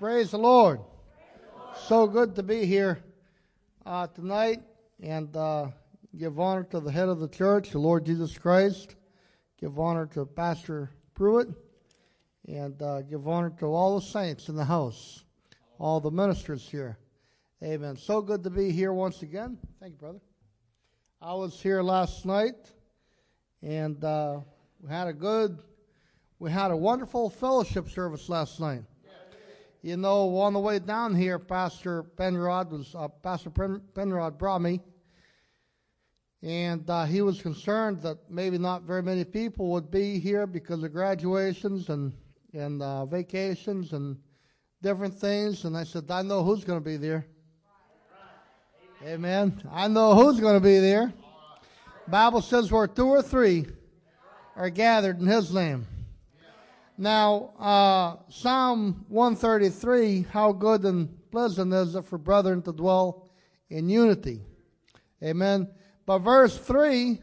Praise the Lord. So good to be here uh, tonight and uh, give honor to the head of the church, the Lord Jesus Christ. Give honor to Pastor Pruitt and uh, give honor to all the saints in the house, all the ministers here. Amen. So good to be here once again. Thank you, brother. I was here last night and uh, we had a good, we had a wonderful fellowship service last night. You know, on the way down here, Pastor Penrod was uh, Pastor Pen- Penrod brought me, and uh, he was concerned that maybe not very many people would be here because of graduations and and uh, vacations and different things. And I said, I know who's going to be there. Amen. I know who's going to be there. Bible says where two or three are gathered in His name. Now, uh, Psalm 133, how good and pleasant is it for brethren to dwell in unity. Amen. But verse 3,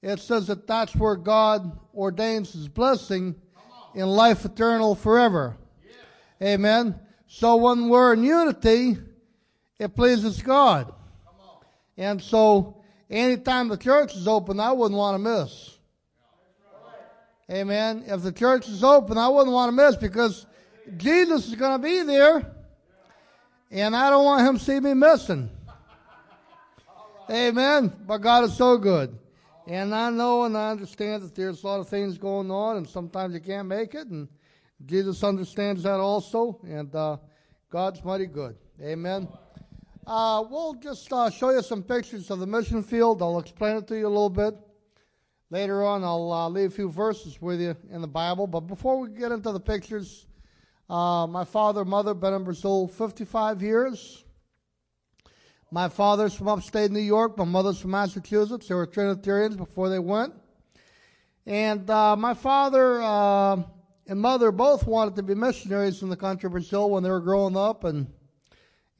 it says that that's where God ordains His blessing in life eternal forever. Amen. So when we're in unity, it pleases God. And so anytime the church is open, I wouldn't want to miss. Amen. If the church is open, I wouldn't want to miss because Jesus is going to be there, and I don't want him to see me missing. Amen. But God is so good. And I know and I understand that there's a lot of things going on, and sometimes you can't make it, and Jesus understands that also, and uh, God's mighty good. Amen. Uh, we'll just uh, show you some pictures of the mission field. I'll explain it to you a little bit. Later on, I'll uh, leave a few verses with you in the Bible. But before we get into the pictures, uh, my father and mother been in Brazil 55 years. My father's from upstate New York. My mother's from Massachusetts. They were Trinitarians before they went. And uh, my father uh, and mother both wanted to be missionaries in the country of Brazil when they were growing up. And,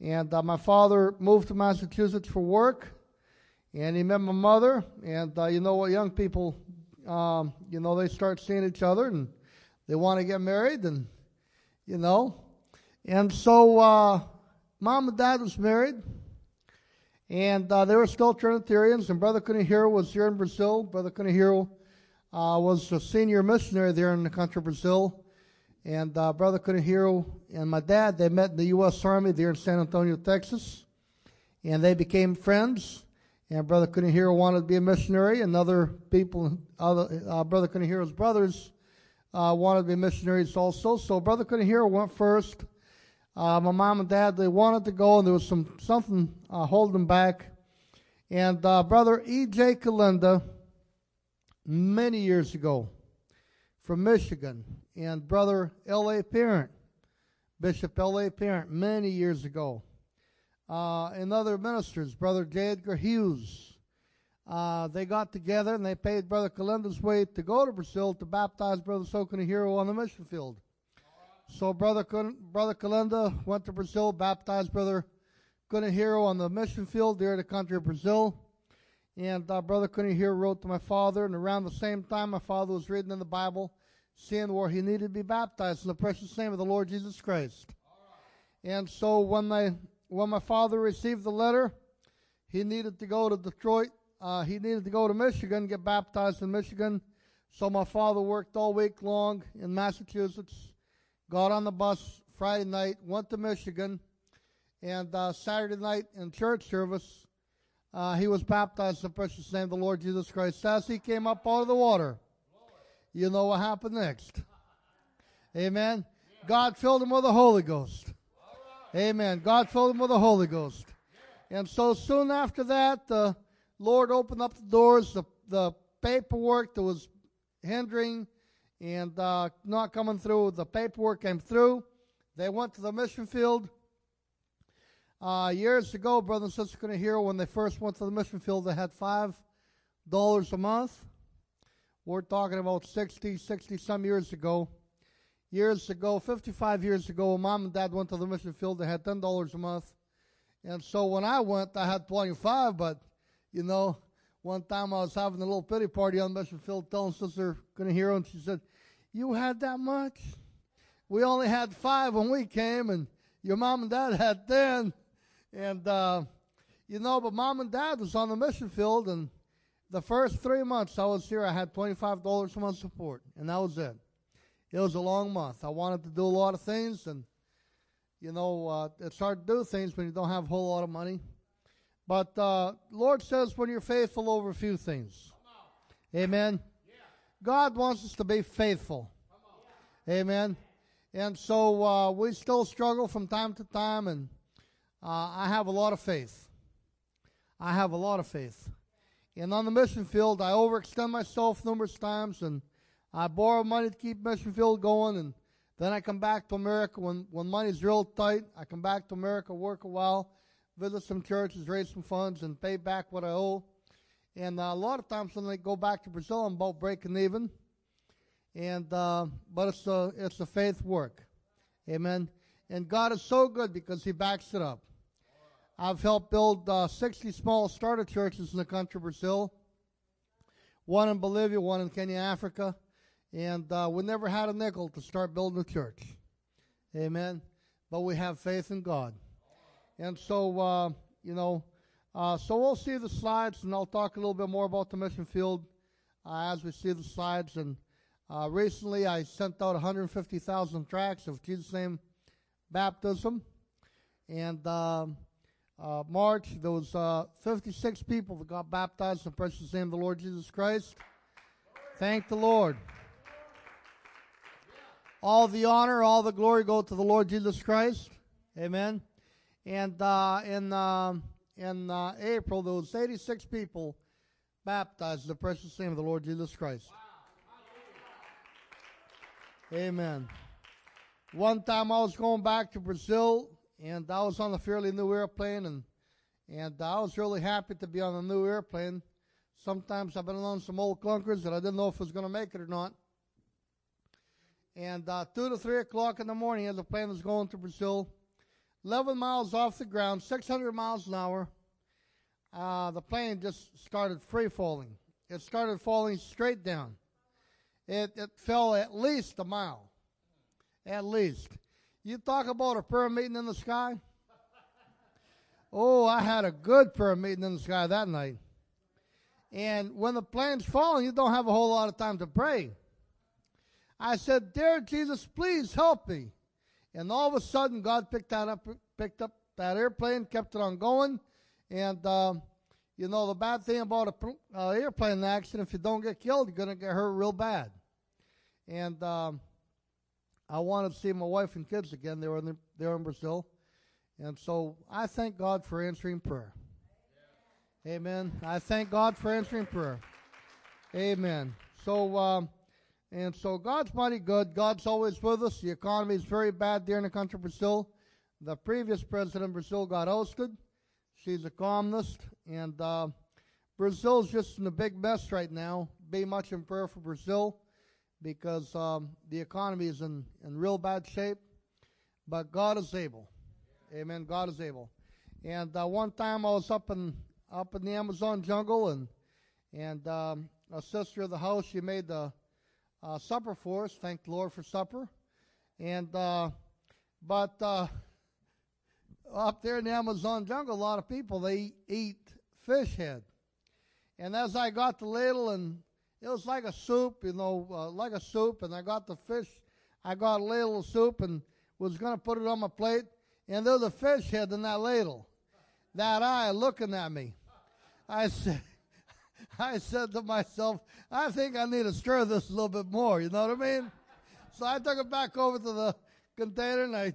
and uh, my father moved to Massachusetts for work and he met my mother, and uh, you know what young people, um, you know, they start seeing each other and they want to get married, and you know, and so uh, mom and dad was married, and uh, they were still Trinitarians, and Brother Kunihiro was here in Brazil. Brother Kunihiro uh, was a senior missionary there in the country of Brazil, and uh, Brother Kunihiro and my dad they met in the U.S. Army there in San Antonio, Texas, and they became friends. And Brother Kunihiro wanted to be a missionary, and other people, other, uh, Brother Kunihiro's brothers, uh, wanted to be missionaries also. So Brother Kunihiro went first. Uh, my mom and dad, they wanted to go, and there was some something uh, holding them back. And uh, Brother E.J. Kalinda, many years ago, from Michigan, and Brother L.A. Parent, Bishop L.A. Parent, many years ago uh, and other ministers, Brother J. Edgar Hughes. Uh, they got together and they paid Brother Kalinda's way to go to Brazil to baptize Brother Sokunihiro on the mission field. So Brother Brother Kalinda went to Brazil, baptized Brother Kunihiro on the mission field there in the country of Brazil. And uh, Brother Kunihiro wrote to my father, and around the same time, my father was reading in the Bible, seeing where he needed to be baptized in the precious name of the Lord Jesus Christ. And so when they when my father received the letter, he needed to go to Detroit. Uh, he needed to go to Michigan, get baptized in Michigan. So my father worked all week long in Massachusetts, got on the bus Friday night, went to Michigan, and uh, Saturday night in church service, uh, he was baptized in the precious name of the Lord Jesus Christ. As he came up out of the water, you know what happened next. Amen. God filled him with the Holy Ghost. Amen. God filled him with the Holy Ghost. And so soon after that, the Lord opened up the doors. The, the paperwork that was hindering and uh, not coming through, the paperwork came through. They went to the mission field. Uh, years ago, Brother and Sister hear when they first went to the mission field, they had $5 a month. We're talking about 60, 60 some years ago years ago, 55 years ago, mom and dad went to the mission field. They had $10 a month. And so when I went, I had 25, but, you know, one time I was having a little pity party on mission field telling Sister "Gonna Kunihiro, and she said, You had that much? we only had five when we came, and your mom and dad had ten. And, uh, you know, but mom and dad was on the mission field, and the first three months I was here, I had $25 a month support, and that was it. It was a long month. I wanted to do a lot of things, and, you know, uh, it's hard to do things when you don't have a whole lot of money. But uh, Lord says when you're faithful over a few things. Amen. God wants us to be faithful. Amen. And so uh, we still struggle from time to time, and uh, I have a lot of faith. I have a lot of faith. And on the mission field, I overextend myself numerous times, and I borrow money to keep mission field going, and then I come back to America when, when money's real tight. I come back to America, work a while, visit some churches, raise some funds, and pay back what I owe. And uh, a lot of times when I go back to Brazil, I'm about breaking even. And uh, but it's a it's a faith work, Amen. And God is so good because He backs it up. I've helped build uh, 60 small starter churches in the country of Brazil. One in Bolivia, one in Kenya, Africa, and uh, we never had a nickel to start building a church. Amen. But we have faith in God, and so uh, you know uh, so we'll see the slides, and I'll talk a little bit more about the mission field uh, as we see the slides. And uh, recently, I sent out 150,000 tracts of Jesus' name baptism. And um, uh, March, there was uh, 56 people that got baptized in the precious name of the Lord Jesus Christ. Thank the Lord. All the honor, all the glory go to the Lord Jesus Christ. Amen. And uh, in um, in uh, April, those was 86 people baptized the precious name of the Lord Jesus Christ. Amen. One time I was going back to Brazil, and I was on a fairly new airplane, and and I was really happy to be on a new airplane. Sometimes I've been on some old clunkers that I didn't know if I was going to make it or not. And uh, two to three o'clock in the morning, as the plane was going to Brazil, 11 miles off the ground, 600 miles an hour. Uh, the plane just started free falling. It started falling straight down. It, it fell at least a mile. At least. You talk about a prayer meeting in the sky? Oh, I had a good prayer meeting in the sky that night. And when the plane's falling, you don't have a whole lot of time to pray. I said, Dear Jesus, please help me. And all of a sudden, God picked that up, picked up that airplane, kept it on going. And, uh, you know, the bad thing about an uh, airplane accident, if you don't get killed, you're going to get hurt real bad. And um, I wanted to see my wife and kids again. They were in, the, they were in Brazil. And so I thank God for answering prayer. Amen. I thank God for answering prayer. Amen. So, um, and so God's mighty good. God's always with us. The economy is very bad there in the country of Brazil. The previous president of Brazil got ousted. She's a communist. And uh, Brazil's just in a big mess right now. Be much in prayer for Brazil because um, the economy is in, in real bad shape. But God is able. Amen. God is able. And uh, one time I was up in up in the Amazon jungle, and and um, a sister of the house she made the uh, supper for us. Thank the Lord for supper. And uh, but uh, up there in the Amazon jungle, a lot of people they eat fish head. And as I got the ladle, and it was like a soup, you know, uh, like a soup, and I got the fish. I got a ladle of soup and was going to put it on my plate, and there was a fish head in that ladle. That eye looking at me. I said. I said to myself, I think I need to stir this a little bit more. You know what I mean? So I took it back over to the container and I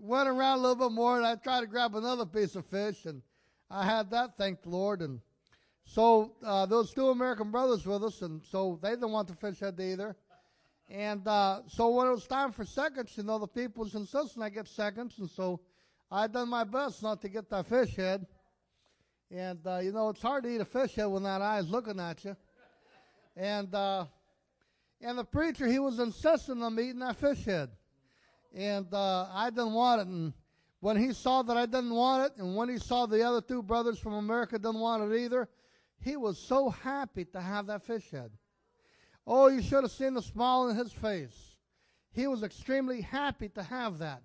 went around a little bit more and I tried to grab another piece of fish and I had that, thank the Lord. And so uh, those two American brothers with us, and so they didn't want the fish head either. And uh, so when it was time for seconds, you know, the people was insisting I get seconds, and so I done my best not to get that fish head. And, uh, you know, it's hard to eat a fish head when that eye is looking at you. And, uh, and the preacher, he was insisting on eating that fish head. And uh, I didn't want it. And when he saw that I didn't want it, and when he saw the other two brothers from America didn't want it either, he was so happy to have that fish head. Oh, you should have seen the smile in his face. he was extremely happy to have that.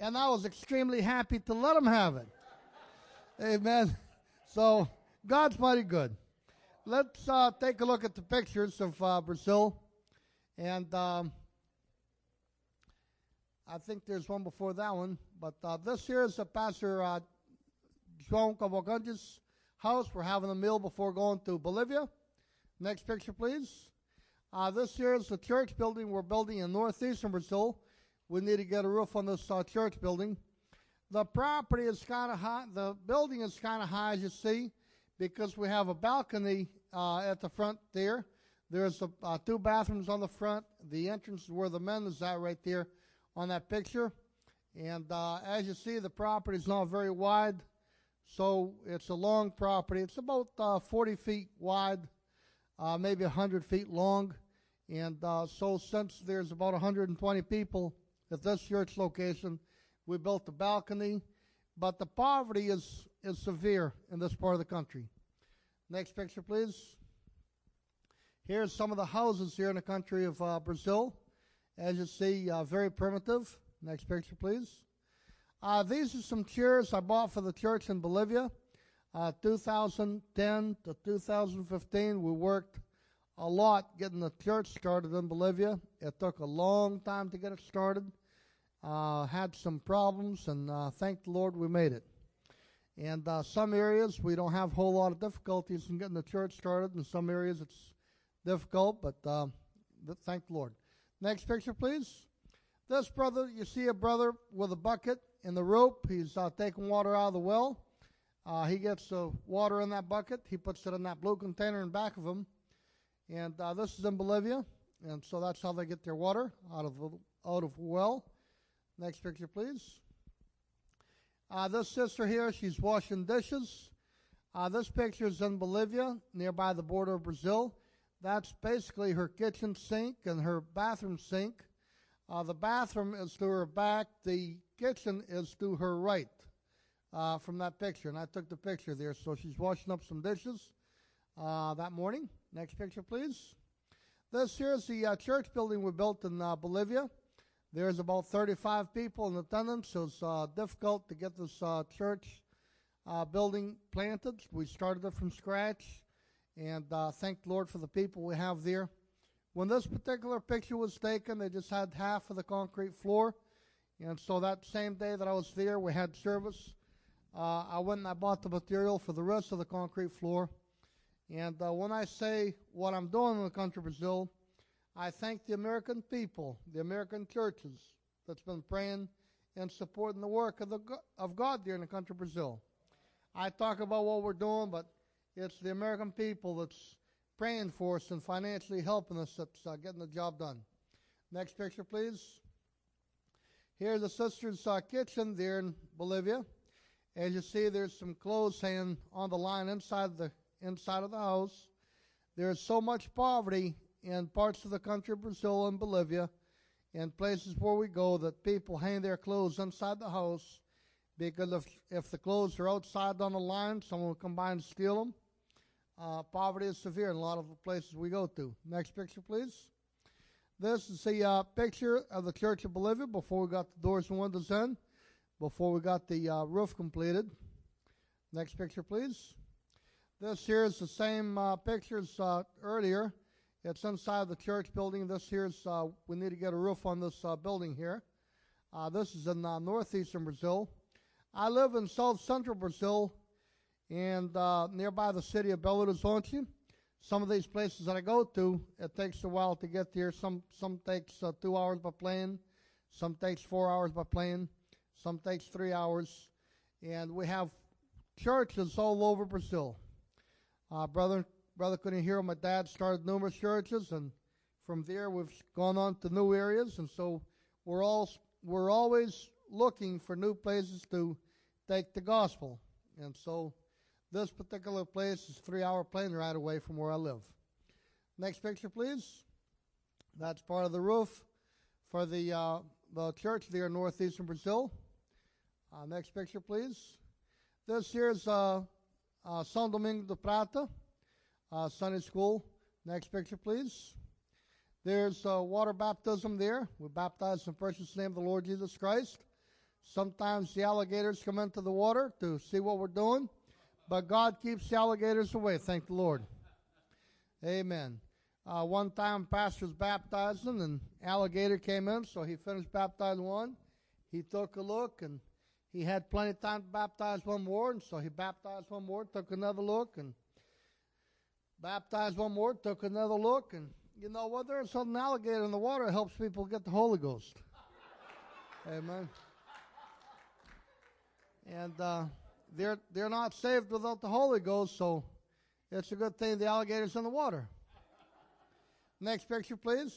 And I was extremely happy to let him have it. Amen. So God's mighty good. Let's uh, take a look at the pictures of uh, Brazil. And um, I think there's one before that one. But uh, this here is a Pastor uh, João Cavalcante's house. We're having a meal before going to Bolivia. Next picture, please. Uh, this here is the church building we're building in northeastern Brazil. We need to get a roof on this uh, church building. The property is kind of high. The building is kind of high, as you see, because we have a balcony uh, at the front there. There's a, uh, two bathrooms on the front. The entrance is where the men is at right there on that picture. And uh, as you see, the property is not very wide, so it's a long property. It's about uh, 40 feet wide, uh, maybe 100 feet long. And uh, so, since there's about 120 people at this church location, we built the balcony. But the poverty is, is severe in this part of the country. Next picture, please. Here's some of the houses here in the country of uh, Brazil. As you see, uh, very primitive. Next picture, please. Uh, these are some chairs I bought for the church in Bolivia. Uh, 2010 to 2015, we worked a lot getting the church started in Bolivia. It took a long time to get it started. Uh, had some problems, and uh, thank the Lord we made it. And uh, some areas we don't have a whole lot of difficulties in getting the church started. In some areas it's difficult, but uh, thank the Lord. Next picture, please. This brother, you see a brother with a bucket and the rope. He's uh, taking water out of the well. Uh, he gets the water in that bucket. He puts it in that blue container in back of him. And uh, this is in Bolivia, and so that's how they get their water out of out of well. Next picture, please. Uh, this sister here, she's washing dishes. Uh, this picture is in Bolivia, nearby the border of Brazil. That's basically her kitchen sink and her bathroom sink. Uh, the bathroom is to her back. The kitchen is to her right uh, from that picture. And I took the picture there. So she's washing up some dishes uh, that morning. Next picture, please. This here is the uh, church building we built in Bolivia. There's about 35 people in attendance, so it's uh, difficult to get this church building planted. We started it from scratch. And uh, thank the Lord for the people we have there. When this particular picture was taken, they just had half of the concrete floor. And so that same day that I was there, we had service. Uh, I went and I bought the material for the rest of the concrete floor. And uh, when I say what I'm doing in the country Brazil, I thank the American people, the American churches that's been praying and supporting the work of, the, of God there in the country of Brazil. I talk about what we're doing, but it's the American people that's praying for us and financially helping us that's uh, getting the job done. Next picture, please. Here's the sister's uh, kitchen there in Bolivia. As you see, there's some clothes hanging on the line inside the inside of the house. There's so much poverty in parts of the country of Brazil and Bolivia, and places where we go, that people hang their clothes inside the house because if if the clothes are outside on the line, someone will come by and steal them. Uh, poverty is severe in a lot of the places we go to. Next picture, please. This is a uh, picture of the Church of Bolivia before we got the doors and windows in, before we got the uh, roof completed. Next picture, please. This here is the same uh, pictures uh, earlier. It's inside of the church building. This here is, uh, we need to get a roof on this uh, building here. this is in northeastern Brazil. I live in south central Brazil, and uh, nearby the city of Belo Horizonte. Some of these places that I go to, it takes a while to get there. Some some takes uh, two hours by plane, some takes four hours by plane, some takes three hours, and we have churches all over Brazil. Uh, brother brother Kunihiro. My dad started numerous churches, and from there we've gone on to new areas, and so we're all we're always looking for new places to take the gospel, and so this particular place is three hour plane ride away from where I live. Next picture, please. That's part of the roof for the, uh, the church there in northeastern Brazil. Uh, next picture, please. This here is uh, uh, São Domingo do Prata, uh, Sunday School. Next picture, please. There's uh, water baptism there. We baptize in the precious name of the Lord Jesus Christ. Sometimes the alligators come into the water to see what we're doing, but God keeps the alligators away. Thank the Lord. Amen. Uh, one time, pastor was baptizing, and alligator came in, so he finished baptizing one. He took a look, and he had plenty of time to baptize one more, and so he baptized one more, took another look, and baptized one more, took another look, and you know what? There's an alligator in the water that helps people get the Holy Ghost. Amen. And uh, they're they're not saved without the Holy Ghost, so it's a good thing the alligator's in the water. Next picture, please.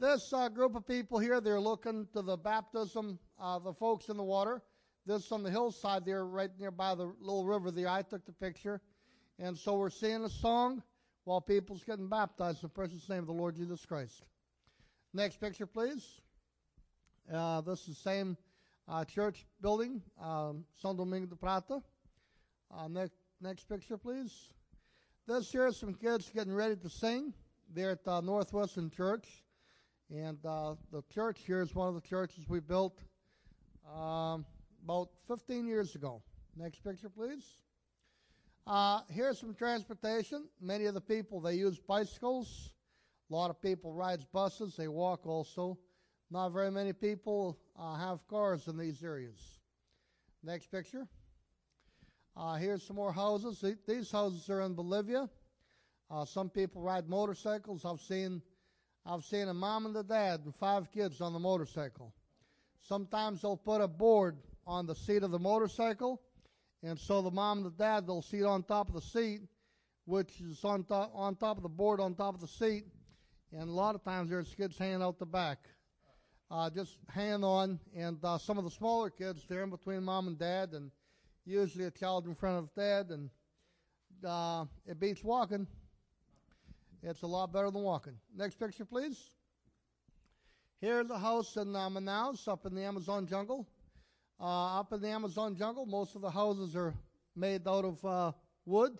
This uh, group of people here, they're looking to the baptism of the folks in the water. This on the hillside there, right nearby the little river there. I took the picture. And so we're singing a song while people's getting baptized in the precious name of the Lord Jesus Christ. Next picture, please. Uh, this is the same uh, church building, um, Domingo de Prata. Uh, next, next picture, please. This here is some kids getting ready to sing. They're at uh, Northwestern Church. And uh, the church here is one of the churches we built um, about 15 years ago. Next picture, please. Uh, here's some transportation. Many of the people, they use bicycles. A lot of people rides buses. They walk also. Not very many people uh, have cars in these areas. Next picture. Uh, here's some more houses. These houses are in Bolivia. Uh, some people ride motorcycles. I've seen, I've seen a mom and a dad and five kids on the motorcycle. Sometimes they'll put a board on the seat of the motorcycle, and so the mom and the dad they'll sit on top of the seat, which is on top on top of the board on top of the seat, and a lot of times there's kids hanging out the back, uh, just hanging on, and uh, some of the smaller kids they're in between mom and dad, and usually a child in front of dad, and uh, it beats walking. It's a lot better than walking. Next picture, please. Here's a house in uh, Manaus, up in the Amazon jungle. Uh, up in the Amazon jungle, most of the houses are made out of uh, wood.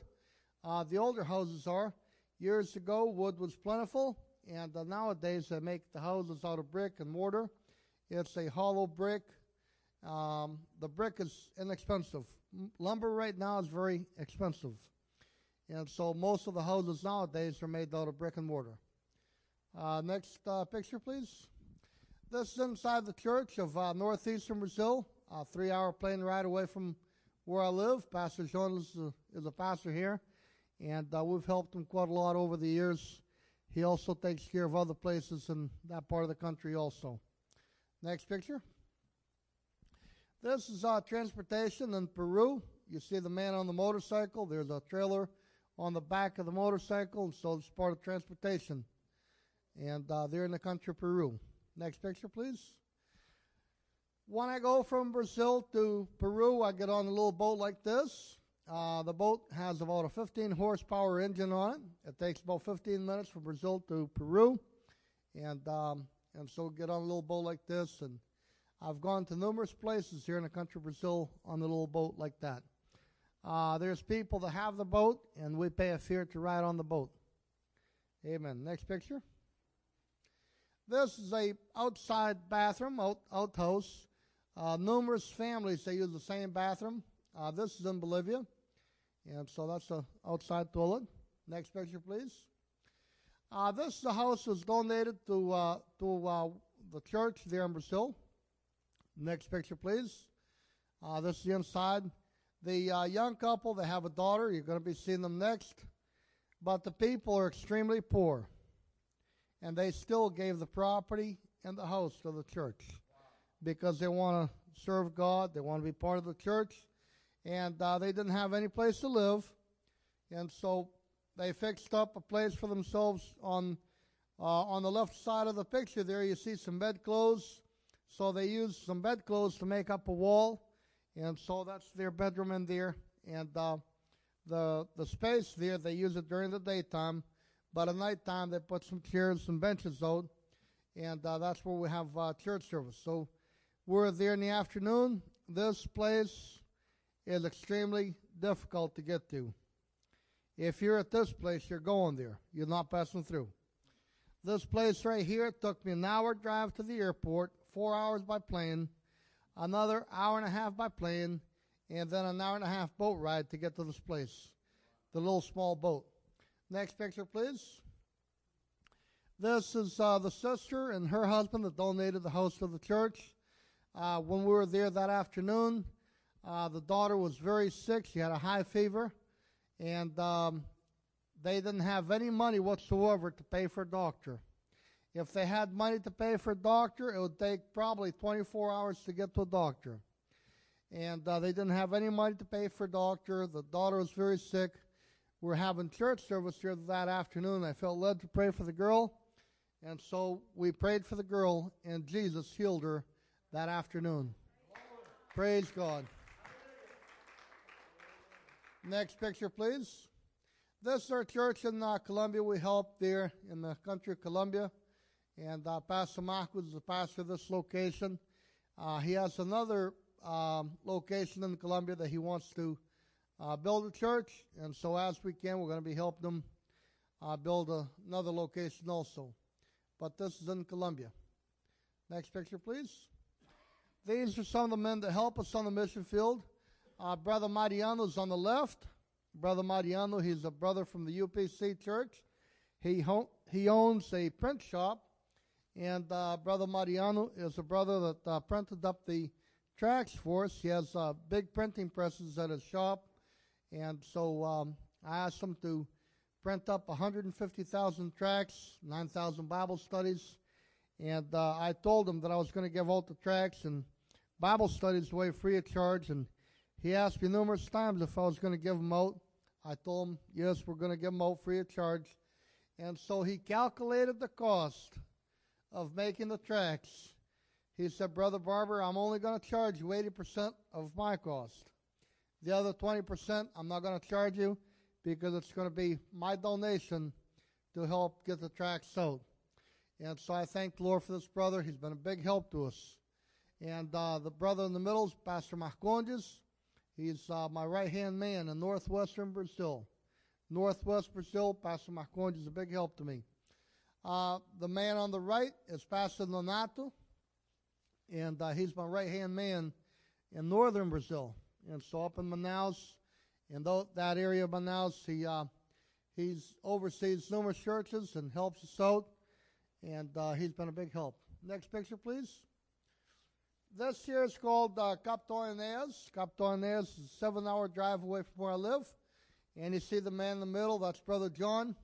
Uh, the older houses are. Years ago, wood was plentiful, and uh, nowadays they make the houses out of brick and mortar. It's a hollow brick. Um, the brick is inexpensive. Lumber right now is very expensive. And so most of the houses nowadays are made out of brick and mortar. Uh, next uh, picture, please. This is inside the church of northeastern Brazil, a three hour plane ride away from where I live. Pastor Jonas is a, is a pastor here, and uh, we've helped him quite a lot over the years. He also takes care of other places in that part of the country, also. Next picture. This is uh, transportation in Peru. You see the man on the motorcycle. There's a trailer on the back of the motorcycle, and so it's part of transportation. And uh, they're in the country of Peru. Next picture, please. When I go from Brazil to Peru, I get on a little boat like this. Uh, the boat has about a 15 horsepower engine on it. It takes about 15 minutes from Brazil to Peru, and um, and so get on a little boat like this. And I've gone to numerous places here in the country of Brazil on a little boat like that. Uh, there's people that have the boat, and we pay a fare to ride on the boat. Amen. Next picture. This is a outside bathroom, out, outhouse. Uh, numerous families they use the same bathroom. Uh, this is in Bolivia, and so that's the outside toilet. Next picture, please. Uh, this house was donated to uh, to uh, the church there in Brazil. Next picture, please. Uh, this is the inside. The uh, young couple, they have a daughter. You're going to be seeing them next. But the people are extremely poor. And they still gave the property and the house to the church because they want to serve God. They want to be part of the church. And uh, they didn't have any place to live. And so they fixed up a place for themselves on, uh, on the left side of the picture there. You see some bedclothes. So they used some bedclothes to make up a wall and so that's their bedroom in there. And uh, the the space there, they use it during the daytime, but at nighttime they put some chairs, some benches out, and uh, that's where we have uh, church service. So we're there in the afternoon. This place is extremely difficult to get to. If you're at this place, you're going there. You're not passing through. This place right here took me an hour drive to the airport, four hours by plane, another hour and a half by plane, and then an hour and a half boat ride to get to this place. The little small boat. Next picture, please. This is uh, the sister and her husband that donated the house to the church. Uh, when we were there that afternoon, uh, the daughter was very sick. She had a high fever, and um, they didn't have any money whatsoever to pay for a doctor. If they had money to pay for a doctor, it would take probably 24 hours to get to a doctor. And uh, they didn't have any money to pay for a doctor. The daughter was very sick. We were having church service here that afternoon. I felt led to pray for the girl. And so we prayed for the girl, and Jesus healed her that afternoon. Praise God. Next picture, please. This is our church in uh, Colombia. We help there in the country of Colombia. And uh, Pastor Marcos is the pastor of this location. Uh, he has another um, location in Colombia that he wants to uh, build a church. And so, as we can, we're going to be helping him uh, build a, another location also. But this is in Colombia. Next picture, please. These are some of the men that help us on the mission field. Uh, brother Mariano is on the left. Brother Mariano, he's a brother from the UPC church. He, ho- he owns a print shop. And uh, Brother Mariano is a brother that uh, printed up the tracts for us. He has uh, big printing presses at his shop. And so um, I asked him to print up 150,000 tracts, 9,000 Bible studies. And uh, I told him that I was going to give out the tracts and Bible studies away free of charge. And he asked me numerous times if I was going to give them out. I told him, yes, we're going to give them out free of charge. And so he calculated the cost of making the tracts. He said, Brother Barber, I'm only going to charge you 80% of my cost. The other 20%, I'm not going to charge you because it's going to be my donation to help get the tracts sold. And so I thank the Lord for this brother. He's been a big help to us. And uh, the brother in the middle is Pastor Marcondes. He's uh, my right hand man in northwestern Brazil. Northwest Brazil, Pastor Marcondes is a big help to me. Uh, the man on the right is Pastor Nonato, and uh, he's my right hand man in northern Brazil. And so up in Manaus, in that area of Manaus, he uh, he's oversees numerous churches and helps us out, and uh, he's been a big help. Next picture, please. This here is called uh. Capitão Enéas is a seven-hour drive away from where I live. And you see the man in the middle, that's Brother John.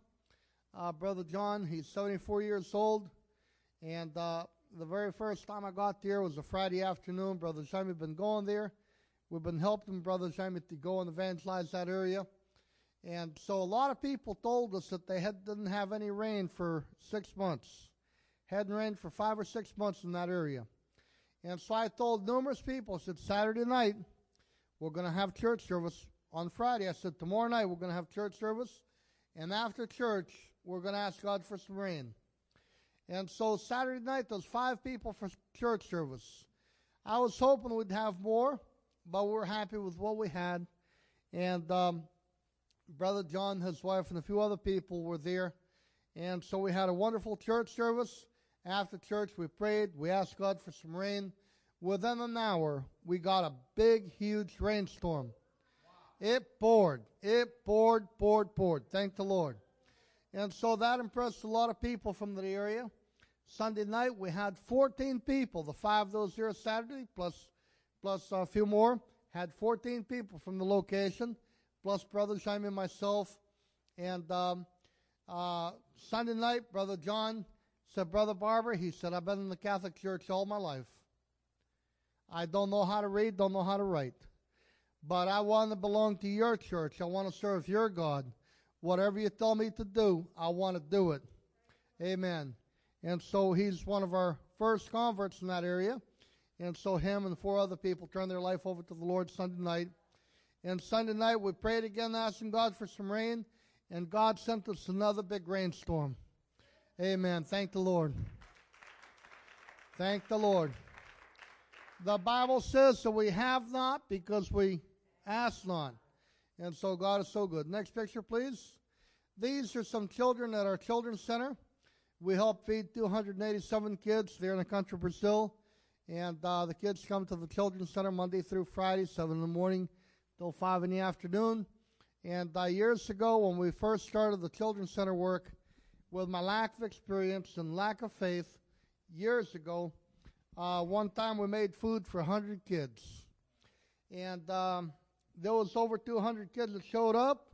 Uh, Brother John, he's 74 years old. And uh, the very first time I got there was a Friday afternoon. Brother Jaime had been going there. We've been helping Brother Jaime to go and evangelize that area. And so a lot of people told us that they had, didn't have any rain for six months. Hadn't rained for five or six months in that area. And so I told numerous people, I said, Saturday night, we're going to have church service. On Friday, I said, tomorrow night, we're going to have church service. And after church, we're going to ask God for some rain. And so Saturday night, there's five people for church service. I was hoping we'd have more, but we're happy with what we had. And um, Brother John, his wife, and a few other people were there. And so we had a wonderful church service. After church, we prayed. We asked God for some rain. Within an hour, we got a big, huge rainstorm. It poured. It poured, poured, poured. Thank the Lord. And so that impressed a lot of people from the area. Sunday night, we had 14 people. The five those here Saturday, plus, plus a few more, had 14 people from the location, plus Brother Jaime and myself. And um, uh, Sunday night, Brother John said, Brother Barber, he said, I've been in the Catholic Church all my life. I don't know how to read, don't know how to write. But I want to belong to your church. I want to serve your God. Whatever you tell me to do, I want to do it. Amen. And so he's one of our first converts in that area. And so him and four other people turned their life over to the Lord Sunday night. And Sunday night we prayed again, asking God for some rain. And God sent us another big rainstorm. Amen. Thank the Lord. Thank the Lord. The Bible says that we have not because we ask not. And so God is so good. Next picture, please. These are some children at our children's center. We help feed 287 kids there in the country of Brazil. And uh, the kids come to the Children's Center Monday through Friday, 7 in the morning till 5 in the afternoon. And uh, years ago, when we first started the Children's Center work, with my lack of experience and lack of faith, years ago, uh, one time we made food for 100 kids. And um, there was over 200 kids that showed up,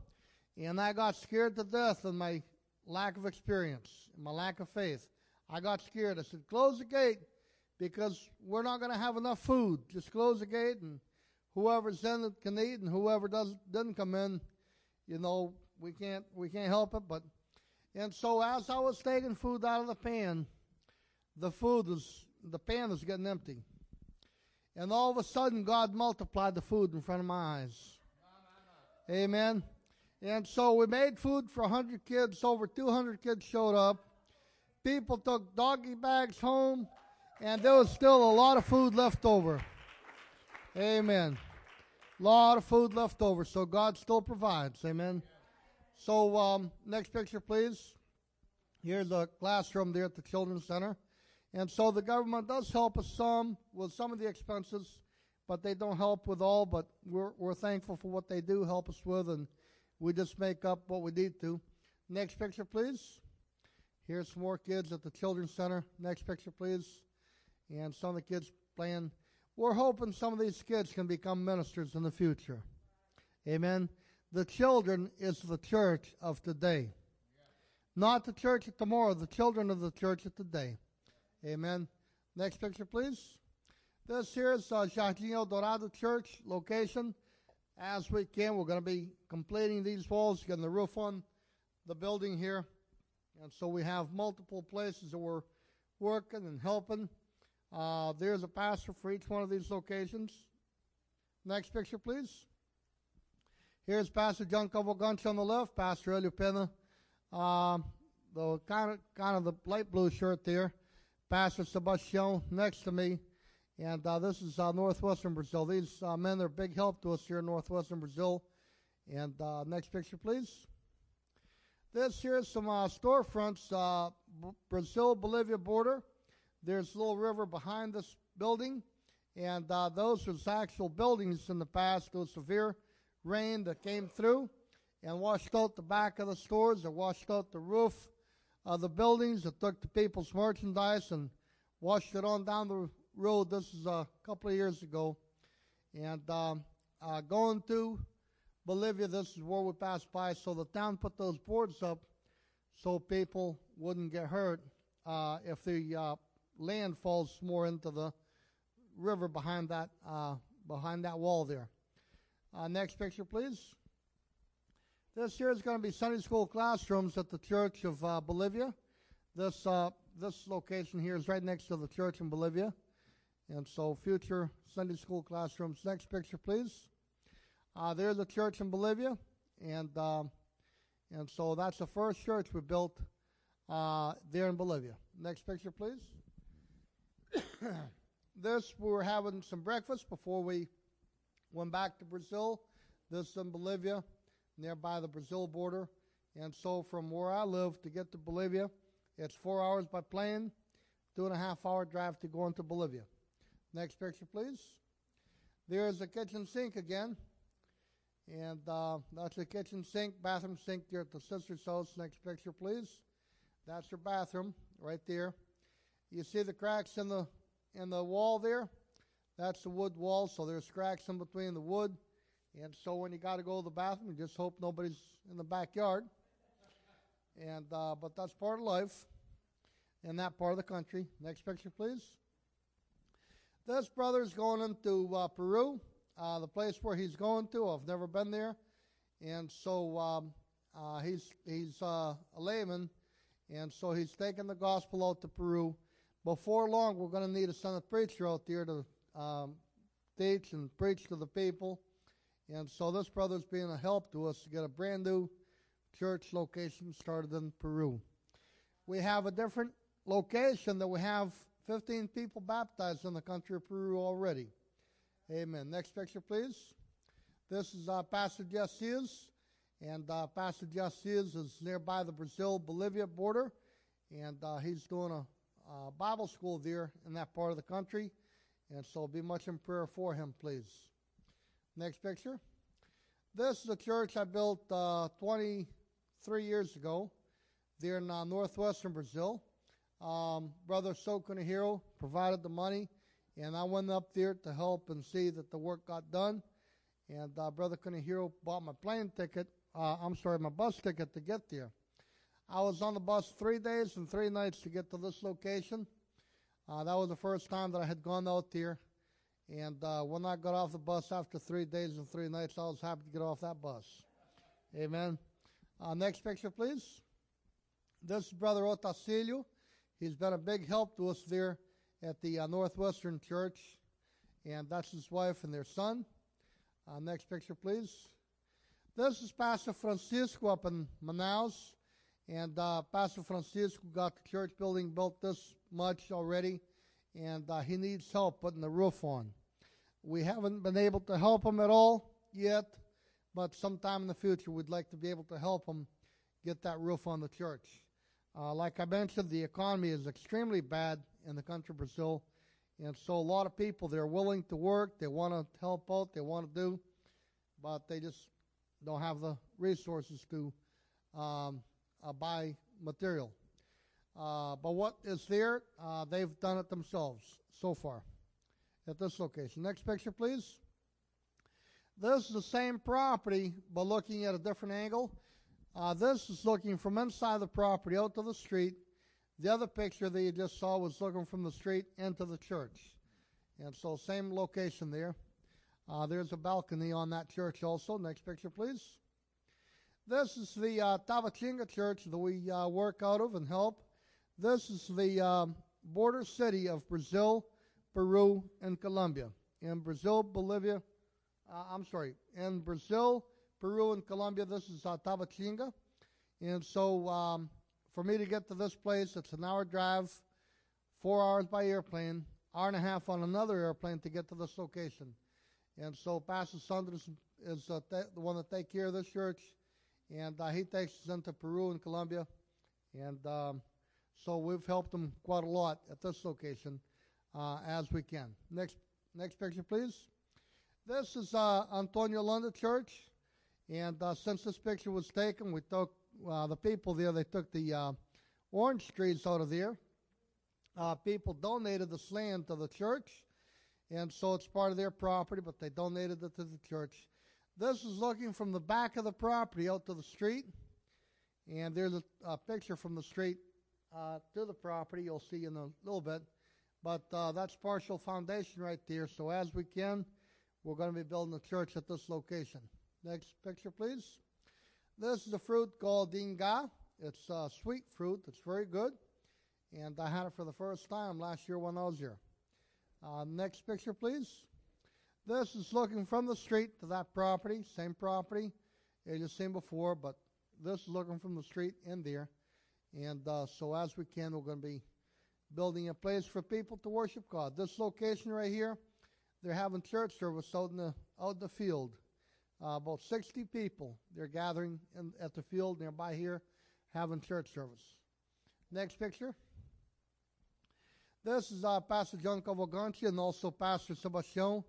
and I got scared to death in my lack of experience, my lack of faith. I got scared. I said, close the gate because we're not going to have enough food. Just close the gate, and whoever's in it can eat, and whoever doesn't doesn't come in, you know, we can't we can't help it. But and so as I was taking food out of the pan, the food was the pan was getting empty. And all of a sudden, God multiplied the food in front of my eyes. Amen. And so we made food for 100 kids. Over 200 kids showed up. People took doggy bags home, and there was still a lot of food left over. Amen. A lot of food left over, so God still provides. Amen. So, um, next picture, please. Here's a classroom there at the Children's Center. And so the government does help us some with some of the expenses, but they don't help with all. But we're, we're thankful for what they do help us with, and we just make up what we need to. Next picture, please. Here's some more kids at the Children's Center. Next picture, please. And some of the kids playing. We're hoping some of these kids can become ministers in the future. Amen. The children is the church of today. Not the church of tomorrow, the children of the church of today. Amen. Next picture, please. This here is uh, Jardim Dorado Church location. As we can, we're going to be completing these walls, getting the roof on the building here. And so we have multiple places that we're working and helping. Uh, there's a pastor for each one of these locations. Next picture, please. Here's Pastor John Cavalcante on the left, Pastor Elio Pena, uh, the kind of kind of the light blue shirt there. Pastor Sebastian next to me. And uh, this is uh, northwestern Brazil. These uh, men are a big help to us here in northwestern Brazil. And uh, next picture, please. This here is some uh, storefronts, uh, B- Brazil Bolivia border. There's a little river behind this building, and those was actual buildings in the past. Was severe rain that came through and washed out the back of the stores, it washed out the roof of the buildings that took the people's merchandise and washed it on down the road. This is a couple of years ago. And um, uh, going to Bolivia, this is where we passed by. So the town put those boards up so people wouldn't get hurt uh, if the uh, land falls more into the river behind that uh, behind that wall there. Uh, next picture, please. This year is going to be Sunday school classrooms at the Church of uh, Bolivia. This uh, this location here is right next to the church in Bolivia, and so future Sunday school classrooms. Next picture, please. Uh, there's a church in Bolivia, and um, and so that's the first church we built uh, there in Bolivia. Next picture, please. this we were having some breakfast before we went back to Brazil. This in Bolivia nearby the Brazil border. And so from where I live to get to Bolivia, it's four hours by plane, two and a half hour drive to go into Bolivia. Next picture, please. There's a kitchen sink again. And uh, that's the kitchen sink, bathroom sink there at the sister's house. Next picture, please. That's your bathroom right there. You see the cracks in the in the wall there? That's the wood wall, so there's cracks in between the wood and so when you got to go to the bathroom, you just hope nobody's in the backyard. And uh, but that's part of life in that part of the country. Next picture, please. This brother's going into uh, Peru, uh, the place where he's going to. I've never been there, and so um, uh, he's he's uh, a layman, and so he's taking the gospel out to Peru. Before long, we're going to need a preacher out there to um, teach and preach to the people. And so this brother's being a help to us to get a brand new church location started in Peru. We have a different location that we have 15 people baptized in the country of Peru already. Amen. Next picture, please. This is uh, Pastor Jessias, and uh, Pastor Jessias is nearby the Brazil Bolivia border. and uh, he's doing a, a Bible school there in that part of the country, and so be much in prayer for him, please. Next picture. This is a church I built uh, 23 years ago there in uh, northwestern Brazil. Um, Brother Sokunahiro provided the money, and I went up there to help and see that the work got done. And uh, Brother Kunihiro bought my plane ticket, uh, I'm sorry, my bus ticket to get there. I was on the bus three days and three nights to get to this location. Uh, that was the first time that I had gone out there. And uh, when I got off the bus after three days and three nights, I was happy to get off that bus. Amen. Uh, next picture, please. This is Brother Otacilio. He's been a big help to us there at the uh, Northwestern Church. And that's his wife and their son. Uh, next picture, please. This is Pastor Francisco up in Manaus. And uh, Pastor Francisco got the church building built this much already, and uh, he needs help putting the roof on. We haven't been able to help him at all yet, but sometime in the future we'd like to be able to help him get that roof on the church. Uh, like I mentioned, the economy is extremely bad in the country of Brazil, and so a lot of people they're willing to work, they want to help out, they want to do, but they just don't have the resources to um, buy material. Uh, but what is there, uh, they've done it themselves so far at this location. Next picture, please. This is the same property, but looking at a different angle. Uh, this is looking from inside the property out to the street. The other picture that you just saw was looking from the street into the church. And so, same location there. Uh, there's a balcony on that church also. Next picture, please. This is the uh, church that we uh, work out of and help. This is the um, border city of Brazil, Peru, and Colombia. In Brazil, Bolivia, uh, I'm sorry, in Brazil, Peru, and Colombia, this is uh, Tabatinga. And so um, for me to get to this place, it's an hour drive, four hours by airplane, hour and a half on another airplane to get to this location. And so Pastor Saunders is uh, th- the one that takes care of this church and uh, he takes them to Peru and Colombia, and um, so we've helped them quite a lot at this location uh, as we can. Next, next picture, please. This is uh, Antonio Lunda Church, and uh, since this picture was taken, we took uh, the people there. They took the uh, orange trees out of there. people donated this land to the church, and so it's part of their property, but they donated it to the church. This is looking from the back of the property out to the street. And there's a, a picture from the street uh, to the property. You'll see in a little bit. But uh, that's partial foundation right there. So as we can, we're going to be building a church at this location. Next picture, please. This is a fruit called dinga. It's a sweet fruit. It's very good. And I had it for the first time last year when I was here. Uh, next picture, please. This is looking from the street to that property, same property as you've seen before, but this is looking from the street in there. And uh, so as we can, we're going to be building a place for people to worship God. This location right here, they're having church service out in the, out in the field. Uh, about 60 people, they're gathering in, at the field nearby here, having church service. Next picture. This is uh, Pastor John Cavalcante and also Pastor Sebastian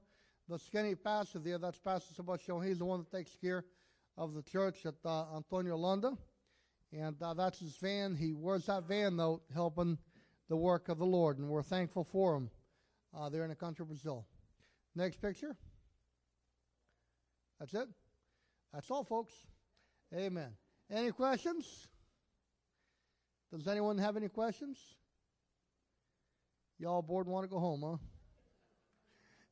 the skinny pastor there, that's Pastor Sebastian. He's the one that takes care of the church at uh, Antonio Lunda. And uh, that's his van. He wears that van, though, helping the work of the Lord. And we're thankful for him uh, there in the country of Brazil. Next picture. That's it. That's all, folks. Amen. Any questions? Does anyone have any questions? Y'all bored want to go home, huh?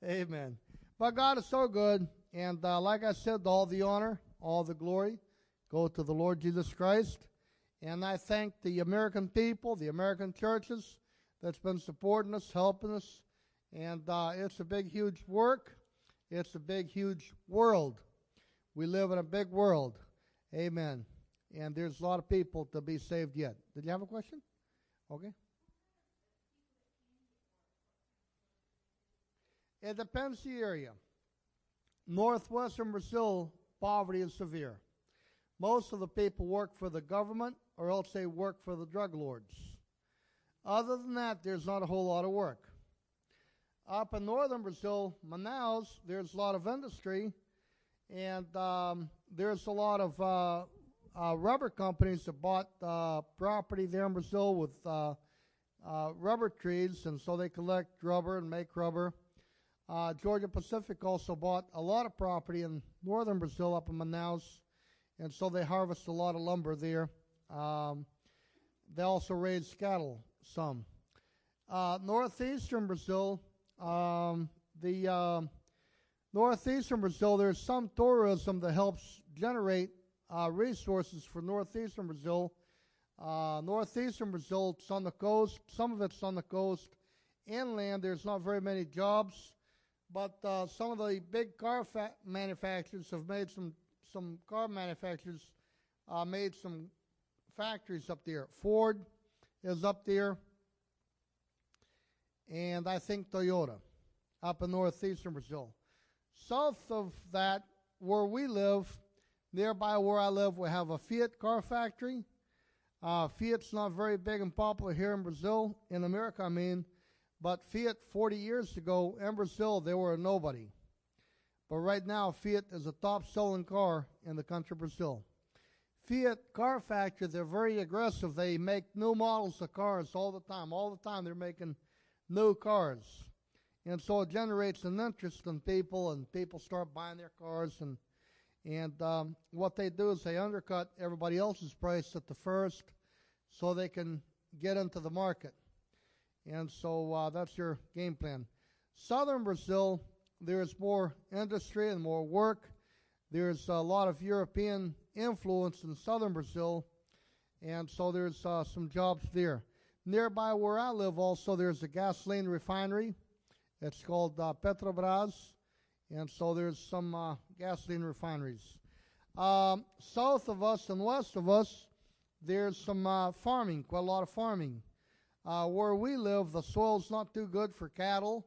Amen. But God is so good. And uh, like I said, all the honor, all the glory go to the Lord Jesus Christ. And I thank the American people, the American churches that's been supporting us, helping us. And uh, it's a big, huge work. It's a big, huge world. We live in a big world. Amen. And there's a lot of people to be saved yet. Did you have a question? Okay. Depends the area. Northwestern Brazil, poverty is severe. Most of the people work for the government or else they work for the drug lords. Other than that, there's not a whole lot of work. Up in northern Brazil, Manaus, there's a lot of industry, and um, there's a lot of uh, uh, rubber companies that bought uh, property there in Brazil with uh, uh, rubber trees, and so they collect rubber and make rubber. Uh, Georgia Pacific also bought a lot of property in northern Brazil up in Manaus, and so they harvest a lot of lumber there. Um, they also raise cattle some. Uh, northeastern Brazil, um, the uh, northeastern Brazil, there's some tourism that helps generate uh, resources for northeastern Brazil. Uh, northeastern Brazil, it's on the coast. Some of it's on the coast. Inland, there's not very many jobs, but uh, some of the big car fa- manufacturers have made some some car manufacturers uh, made some factories up there. Ford is up there, and I think Toyota up in northeastern Brazil. South of that, where we live, nearby where I live, we have a Fiat car factory. Uh, Fiat's not very big and popular here in Brazil, in America, I mean, but Fiat 40 years ago in Brazil, they were a nobody. But right now, Fiat is a top selling car in the country of Brazil. Fiat car factory, they're very aggressive. They make new models of cars all the time. All the time, they're making new cars. And so it generates an interest in people, and people start buying their cars. And, and um, what they do is they undercut everybody else's price at the first so they can get into the market. And so uh, that's your game plan. Southern Brazil, there's more industry and more work. There's a lot of European influence in southern Brazil, and so there's uh, some jobs there. Nearby where I live, also, there's a gasoline refinery. It's called uh, Petrobras, and so there's some uh, gasoline refineries. Um, south of us and west of us, there's some uh, farming, quite a lot of farming. Uh, where we live, the soil's not too good for cattle.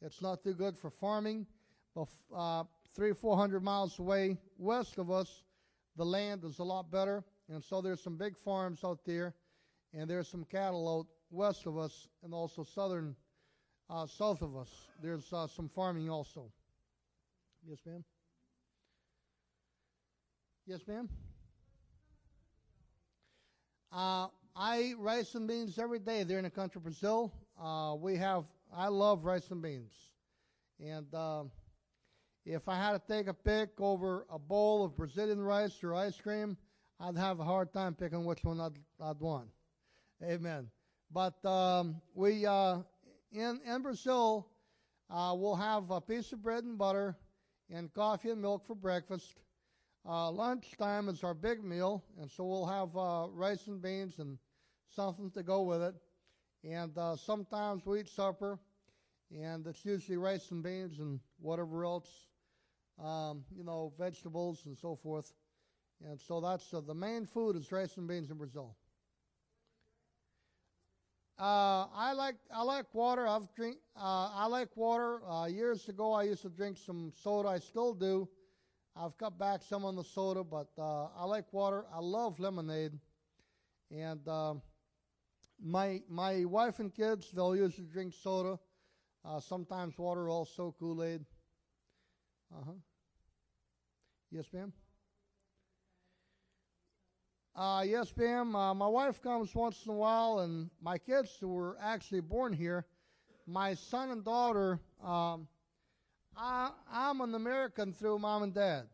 It's not too good for farming. But uh, three, four hundred miles away west of us, the land is a lot better. And so there's some big farms out there, and there's some cattle out west of us, and also southern, uh, south of us. There's uh, some farming also. Yes, ma'am. Yes, ma'am. Uh, I eat rice and beans every day there in the country of Brazil. Uh, we have, I love rice and beans. And uh, if I had to take a pick over a bowl of Brazilian rice or ice cream, I'd have a hard time picking which one I'd, I'd want. Amen. But um, we, uh, in, in Brazil, uh, we'll have a piece of bread and butter and coffee and milk for breakfast. Uh, lunchtime is our big meal, and so we'll have uh, rice and beans and something to go with it. And uh, sometimes we eat supper, and it's usually rice and beans and whatever else, um, you know, vegetables and so forth. And so that's uh, the main food is rice and beans in Brazil. Uh, I like I like water. I've drink uh, I like water. Years ago, I used to drink some soda. I still do. I've cut back some on the soda, but uh, I like water. I love lemonade, and uh, my my wife and kids they'll usually drink soda. Uh, sometimes water, also Kool Aid. Uh huh. Yes, ma'am. Uh, yes, ma'am. Uh, my wife comes once in a while, and my kids who were actually born here, my son and daughter. Um, I, I'm an American through mom and dad.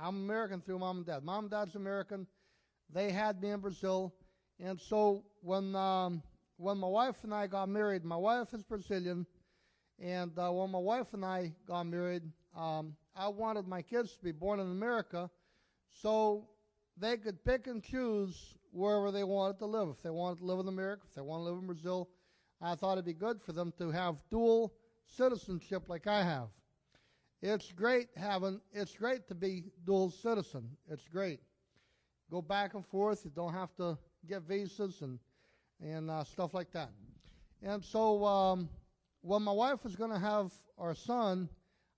I'm American through mom and dad. Mom and dad's American. They had me in Brazil, and so when um, when my wife and I got married, my wife is Brazilian, and uh, when my wife and I got married, um, I wanted my kids to be born in America, so they could pick and choose wherever they wanted to live. If they wanted to live in America, if they want to live in Brazil, I thought it'd be good for them to have dual citizenship like I have. It's great having, it's great to be dual citizen. It's great. Go back and forth. You don't have to get visas and, and uh, stuff like that. And so um, when my wife was going to have our son,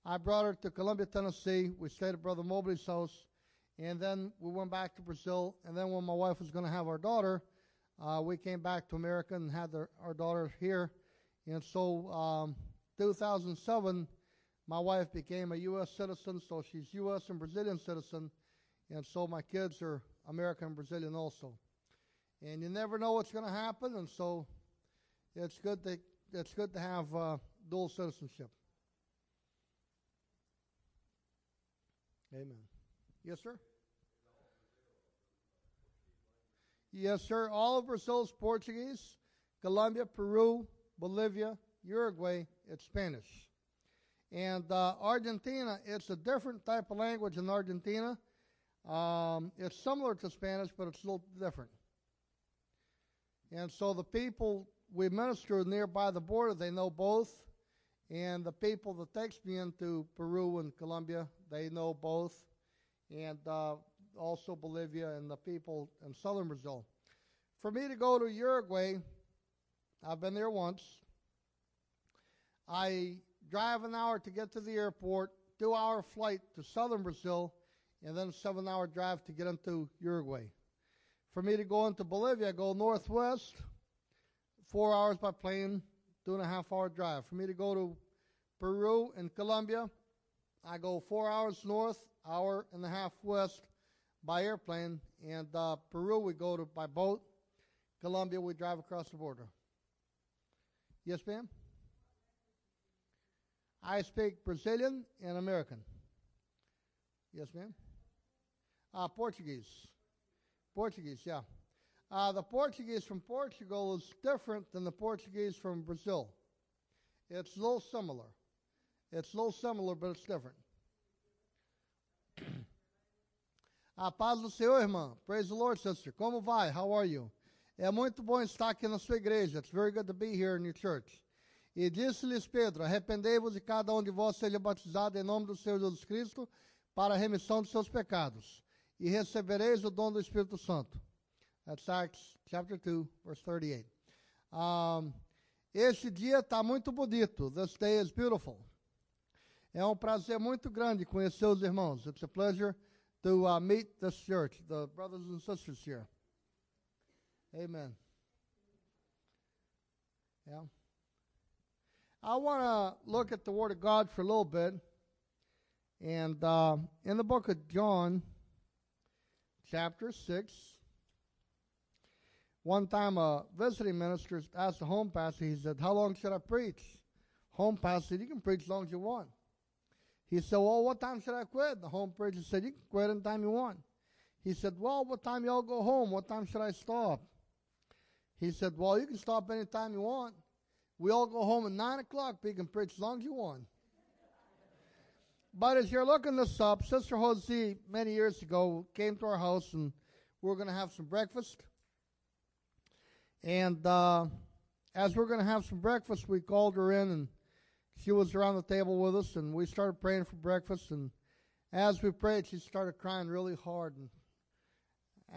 I brought her to Columbia, Tennessee. We stayed at Brother Mobley's house. And then we went back to Brazil. And then when my wife was going to have our daughter, uh, we came back to America and had our daughter here. And so, um, 2007, my wife became a U.S. citizen, so she's U.S. and Brazilian citizen, and so my kids are American and Brazilian also. And you never know what's going to happen, and so it's good to it's good to have uh, dual citizenship. Amen. Yes, sir. Yes, sir. All of Brazil's Portuguese, Colombia, Peru, Bolivia, Uruguay, it's Spanish. And uh, Argentina, it's a different type of language in Argentina. Um, it's similar to Spanish, but it's a little different. And so the people we minister nearby the border, they know both. And the people that takes me into Peru and Colombia, they know both. And uh, also Bolivia and the people in southern Brazil. For me to go to Uruguay, I've been there once. I drive an hour to get to the airport, two hour flight to southern Brazil, and then a seven hour drive to get into Uruguay. For me to go into Bolivia, I go northwest, four hours by plane, two and a half hour drive. For me to go to Peru and Colombia, I go four hours north, hour and a half west by airplane, and uh, Peru we go to by boat. Colombia we drive across the border. Yes, ma'am. I speak Brazilian and American. Yes, ma'am. Uh, Portuguese. Portuguese, yeah. Uh, the Portuguese from Portugal is different than the Portuguese from Brazil. It's a little similar. It's a little similar, but it's different. A paz do Senhor, irmã. Praise the Lord, sister. Como vai? How are you? É muito bom estar aqui na sua igreja. It's very good to be here in your church. E disse-lhes Pedro: Arrependei-vos e cada um de vós seja batizado em nome do Senhor Jesus Cristo para a remissão dos seus pecados, e recebereis o dom do Espírito Santo. That's Acts chapter 2, verse 38. Um, este dia está muito bonito. This day is beautiful. É um prazer muito grande conhecer os irmãos. It's a pleasure to uh, meet this church, the brothers and sisters here. Amen. Yeah. I want to look at the Word of God for a little bit. And uh, in the book of John, chapter 6, one time a visiting minister asked the home pastor, he said, How long should I preach? Home pastor said, You can preach as long as you want. He said, Well, what time should I quit? The home preacher said, You can quit anytime you want. He said, Well, what time y'all go home? What time should I stop? He said, Well, you can stop anytime you want. We all go home at 9 o'clock, but you can preach as long as you want. But as you're looking this up, Sister Jose, many years ago, came to our house and we are going to have some breakfast. And uh, as we are going to have some breakfast, we called her in and she was around the table with us and we started praying for breakfast. And as we prayed, she started crying really hard. And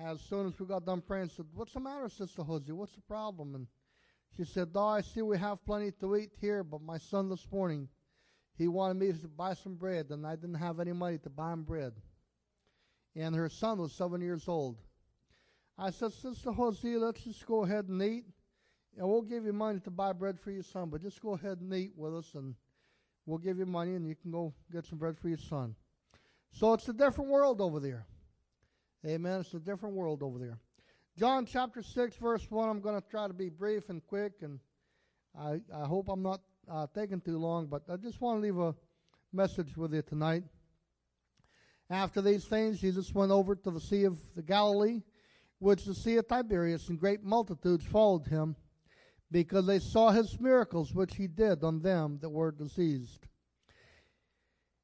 as soon as we got done praying, said, What's the matter, Sister Jose? What's the problem? And she said, Oh, I see we have plenty to eat here, but my son this morning, he wanted me to buy some bread, and I didn't have any money to buy him bread. And her son was seven years old. I said, Sister Jose, let's just go ahead and eat, and we'll give you money to buy bread for your son, but just go ahead and eat with us, and we'll give you money, and you can go get some bread for your son. So it's a different world over there. Amen. It's a different world over there. John chapter 6, verse 1. I'm going to try to be brief and quick, and I, I hope I'm not uh, taking too long, but I just want to leave a message with you tonight. After these things, Jesus went over to the Sea of the Galilee, which is the Sea of Tiberias, and great multitudes followed him, because they saw his miracles which he did on them that were diseased.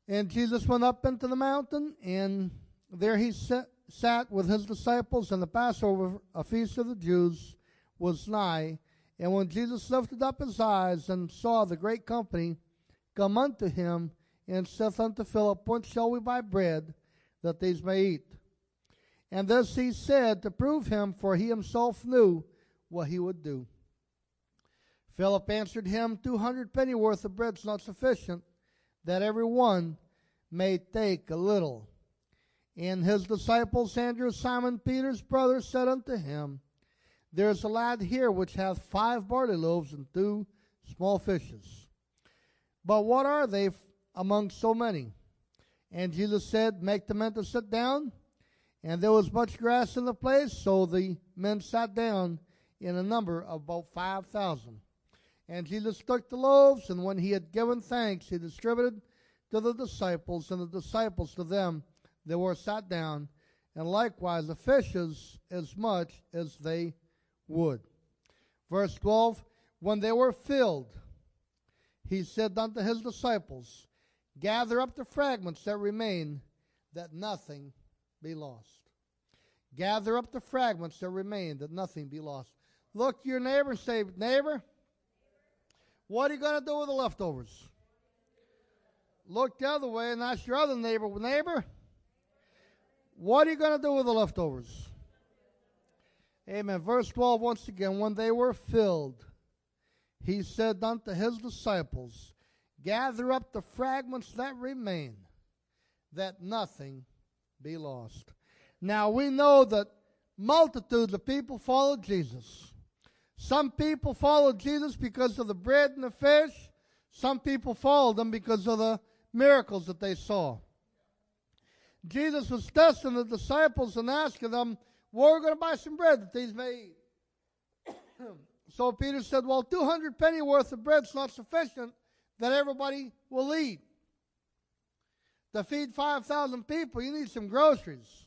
And Jesus went up into the mountain, and there he sat sat with his disciples, and the Passover, a feast of the Jews, was nigh. And when Jesus lifted up his eyes and saw the great company come unto him, and saith unto Philip, Whence shall we buy bread that these may eat? And this he said to prove him, for he himself knew what he would do. Philip answered him, Two hundred pennyworth of bread is not sufficient, that every one may take a little. And his disciples, Andrew, Simon Peter's brother, said unto him, There is a lad here which hath five barley loaves and two small fishes. But what are they among so many? And Jesus said, Make the men to sit down. And there was much grass in the place, so the men sat down in a number of about five thousand. And Jesus took the loaves, and when he had given thanks, he distributed to the disciples, and the disciples to them that were sat down, and likewise the fishes as much as they would. Verse 12 When they were filled, he said unto his disciples, Gather up the fragments that remain, that nothing be lost. Gather up the fragments that remain, that nothing be lost. Look to your neighbor and say, Neighbor, what are you going to do with the leftovers? Look the other way and ask your other neighbor, Neighbor, what are you going to do with the leftovers? Amen. Verse 12, once again, when they were filled, he said unto his disciples, Gather up the fragments that remain, that nothing be lost. Now we know that multitudes of people followed Jesus. Some people followed Jesus because of the bread and the fish. Some people followed them because of the miracles that they saw. Jesus was testing the disciples and asking them, Where are we're going to buy some bread that these may eat. so Peter said, Well, 200 penny worth of bread's not sufficient that everybody will eat. To feed 5,000 people, you need some groceries.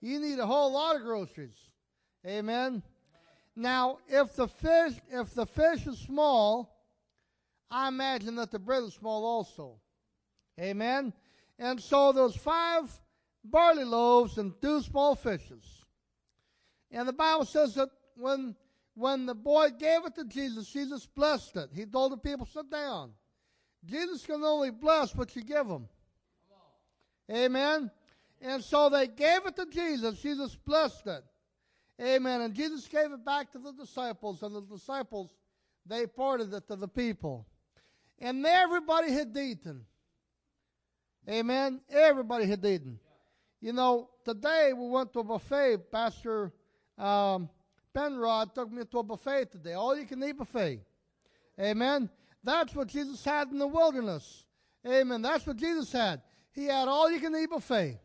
You need a whole lot of groceries. Amen. Now, if the fish, if the fish is small, I imagine that the bread is small also. Amen. And so those five barley loaves and two small fishes. And the Bible says that when when the boy gave it to Jesus, Jesus blessed it. He told the people, sit down. Jesus can only bless what you give him. Amen. And so they gave it to Jesus. Jesus blessed it. Amen. And Jesus gave it back to the disciples, and the disciples, they parted it to the people. And everybody had eaten. Amen. Everybody had eaten. You know, today we went to a buffet. Pastor um, Penrod took me to a buffet today. All you can eat buffet. Amen. That's what Jesus had in the wilderness. Amen. That's what Jesus had. He had all you can eat buffet.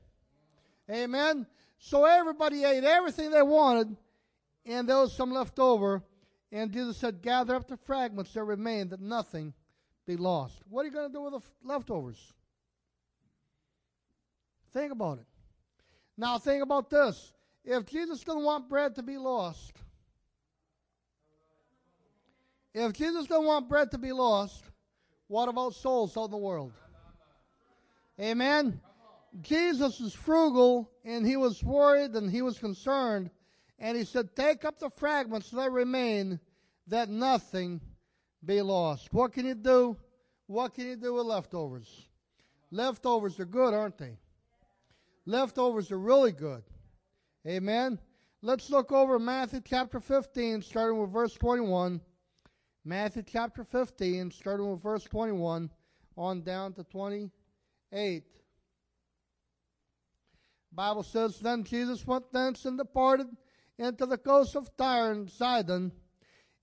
Amen. So everybody ate everything they wanted, and there was some left over. And Jesus said, Gather up the fragments that remain, that nothing be lost. What are you going to do with the leftovers? Think about it. Now, think about this. If Jesus didn't want bread to be lost, if Jesus didn't want bread to be lost, what about souls out in the world? Amen. Jesus is frugal and he was worried and he was concerned. And he said, Take up the fragments that remain, that nothing be lost. What can you do? What can you do with leftovers? Leftovers are good, aren't they? Leftovers are really good. Amen. Let's look over Matthew chapter 15, starting with verse 21. Matthew chapter 15, starting with verse 21, on down to 28. Bible says, Then Jesus went thence and departed into the coast of Tyre and Sidon.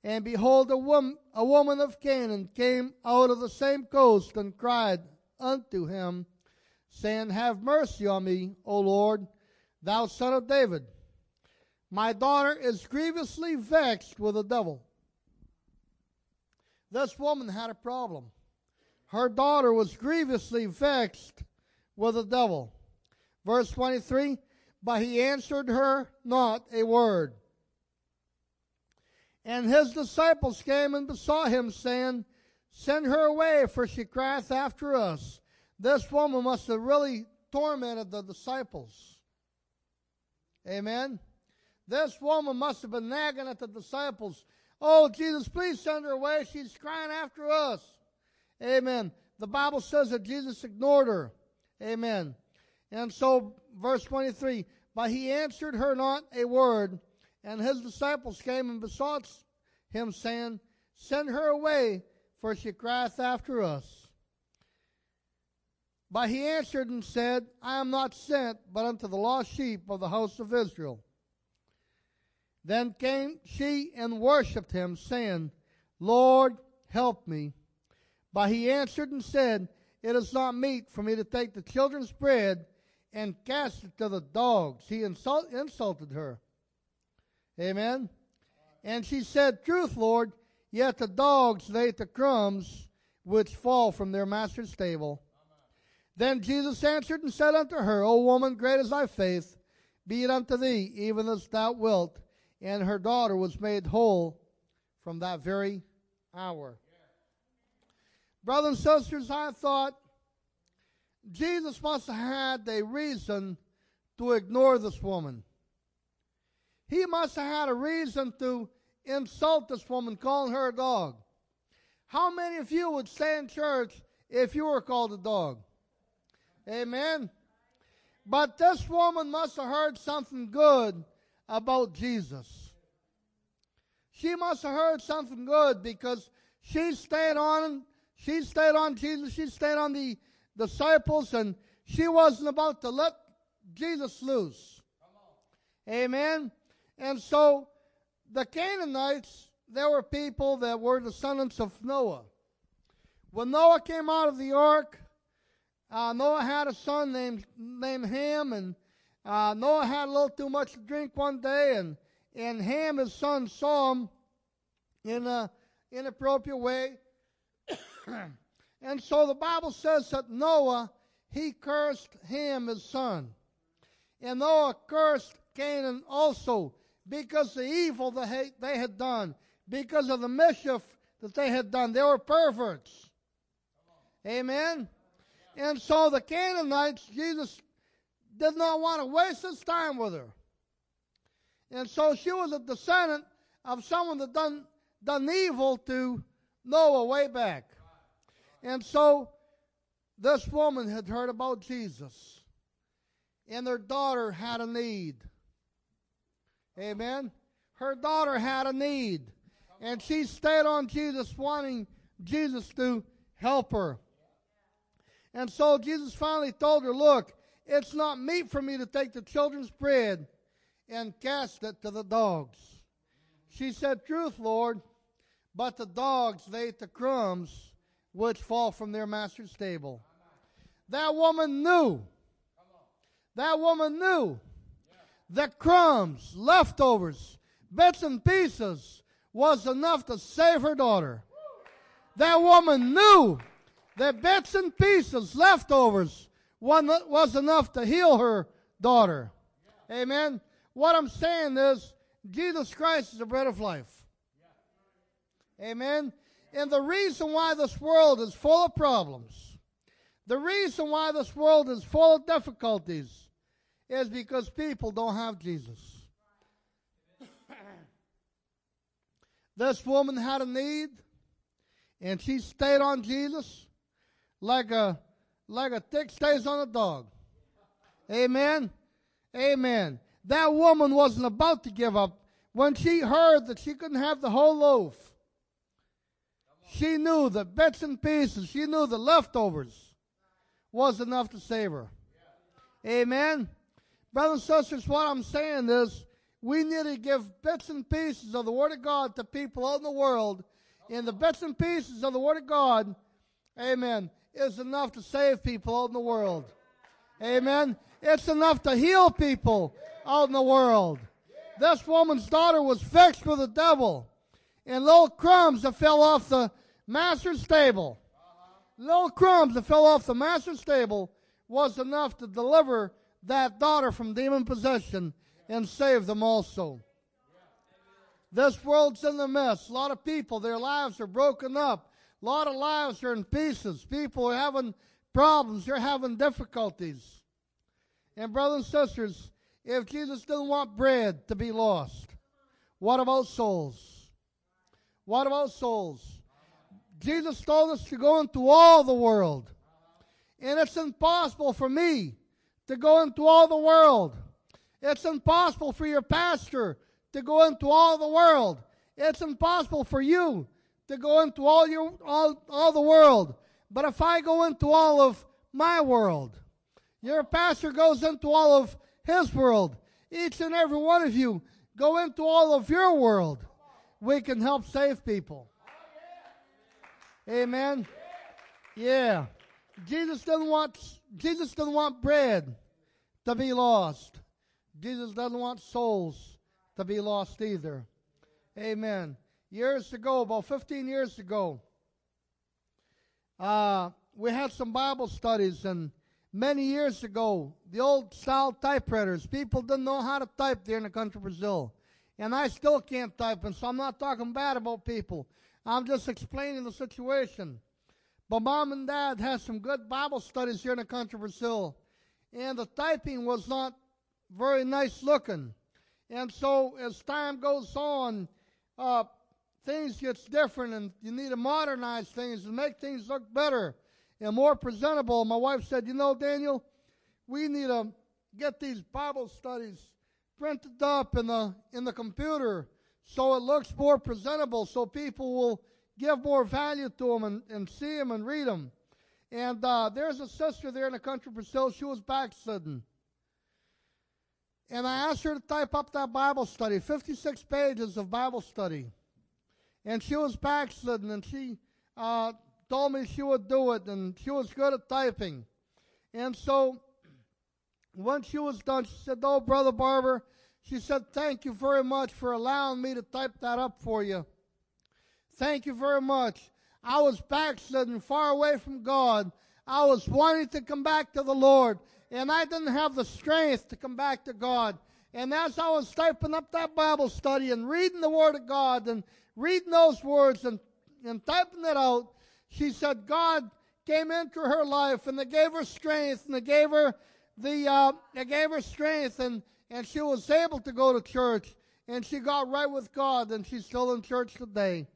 And behold, a, wom- a woman of Canaan came out of the same coast and cried unto him, saying, Have mercy on me, O Lord, thou son of David. My daughter is grievously vexed with the devil. This woman had a problem. Her daughter was grievously vexed with the devil. Verse 23 But he answered her not a word. And his disciples came and besought him, saying, Send her away, for she crieth after us. This woman must have really tormented the disciples. Amen. This woman must have been nagging at the disciples. Oh, Jesus, please send her away. She's crying after us. Amen. The Bible says that Jesus ignored her. Amen. And so, verse 23 But he answered her not a word, and his disciples came and besought him, saying, Send her away, for she crieth after us. But he answered and said, I am not sent but unto the lost sheep of the house of Israel. Then came she and worshipped him, saying, Lord, help me. But he answered and said, It is not meet for me to take the children's bread and cast it to the dogs. He insult, insulted her. Amen. And she said, Truth, Lord, yet the dogs ate the crumbs which fall from their master's table. Then Jesus answered and said unto her, O woman, great is thy faith, be it unto thee, even as thou wilt. And her daughter was made whole from that very hour. Brothers and sisters, I thought Jesus must have had a reason to ignore this woman. He must have had a reason to insult this woman, calling her a dog. How many of you would stay in church if you were called a dog? Amen. But this woman must have heard something good about Jesus. She must have heard something good because she stayed on she stayed on Jesus, she stayed on the disciples, and she wasn't about to let Jesus loose. Amen. And so the Canaanites, there were people that were descendants of Noah. When Noah came out of the ark, uh, Noah had a son named named Ham, and uh, Noah had a little too much to drink one day, and and Ham, his son, saw him in a inappropriate way, and so the Bible says that Noah he cursed Ham, his son, and Noah cursed Canaan also because the evil that they had done, because of the mischief that they had done. They were perverts. Amen. And so the Canaanites, Jesus did not want to waste his time with her. And so she was a descendant of someone that done, done evil to Noah way back. And so this woman had heard about Jesus. And their daughter had a need. Amen. Her daughter had a need. And she stayed on Jesus, wanting Jesus to help her. And so Jesus finally told her, Look, it's not meet for me to take the children's bread and cast it to the dogs. She said, Truth, Lord, but the dogs they ate the crumbs which fall from their master's table. That woman knew. That woman knew that crumbs, leftovers, bits and pieces was enough to save her daughter. That woman knew that bits and pieces, leftovers, one was enough to heal her daughter. Amen. What I'm saying is, Jesus Christ is the bread of life. Amen. And the reason why this world is full of problems, the reason why this world is full of difficulties, is because people don't have Jesus. this woman had a need, and she stayed on Jesus like a like a tick stays on a dog. Amen. Amen. That woman wasn't about to give up. When she heard that she couldn't have the whole loaf, she knew the bits and pieces, she knew the leftovers was enough to save her. Amen. Brothers and sisters, what I'm saying is we need to give bits and pieces of the Word of God to people out in the world. And the bits and pieces of the Word of God, amen, is enough to save people out in the world. Amen. It's enough to heal people out in the world. This woman's daughter was fixed with the devil. And little crumbs that fell off the master's table, little crumbs that fell off the master's table was enough to deliver that daughter from demon possession and save them also. This world's in the mess. A lot of people, their lives are broken up. A lot of lives are in pieces. People are having problems. They're having difficulties. And brothers and sisters, if Jesus didn't want bread to be lost, what about souls? What about souls? Jesus told us to go into all the world. And it's impossible for me to go into all the world. It's impossible for your pastor to go into all the world. It's impossible for you to go into all your all, all the world. But if I go into all of my world, your pastor goes into all of his world. Each and every one of you go into all of your world, we can help save people. Amen. Yeah. Jesus doesn't want Jesus doesn't want bread to be lost. Jesus doesn't want souls to be lost either. Amen. Years ago, about 15 years ago, uh, we had some Bible studies, and many years ago, the old style typewriters, people didn't know how to type there in the country of Brazil. And I still can't type, and so I'm not talking bad about people. I'm just explaining the situation. But mom and dad had some good Bible studies here in the country of Brazil, and the typing was not very nice looking. And so as time goes on, uh, things gets different, and you need to modernize things and make things look better and more presentable. My wife said, "You know, Daniel, we need to get these Bible studies printed up in the in the computer so it looks more presentable, so people will give more value to them and, and see them and read them." And uh, there's a sister there in the country Brazil. She was back backslidden. And I asked her to type up that Bible study, 56 pages of Bible study. And she was backslidden, and she uh, told me she would do it, and she was good at typing. And so when she was done, she said, Oh, Brother Barber, she said, Thank you very much for allowing me to type that up for you. Thank you very much. I was backslidden, far away from God. I was wanting to come back to the Lord, and I didn't have the strength to come back to God. And as I was typing up that Bible study and reading the Word of God and reading those words and, and typing it out, she said God came into her life and they gave her strength and they gave her the uh, they gave her strength and and she was able to go to church and she got right with God and she's still in church today.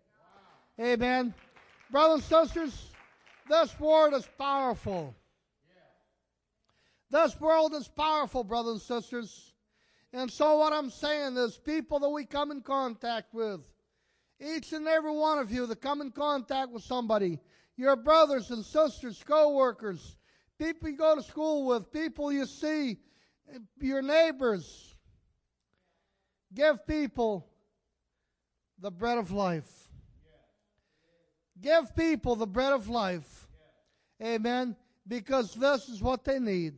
Wow. Amen. Brothers and sisters, this word is powerful. This world is powerful, brothers and sisters. And so what I'm saying is people that we come in contact with, each and every one of you that come in contact with somebody, your brothers and sisters, co-workers, people you go to school with, people you see, your neighbors, give people the bread of life. Give people the bread of life. Amen. Because this is what they need.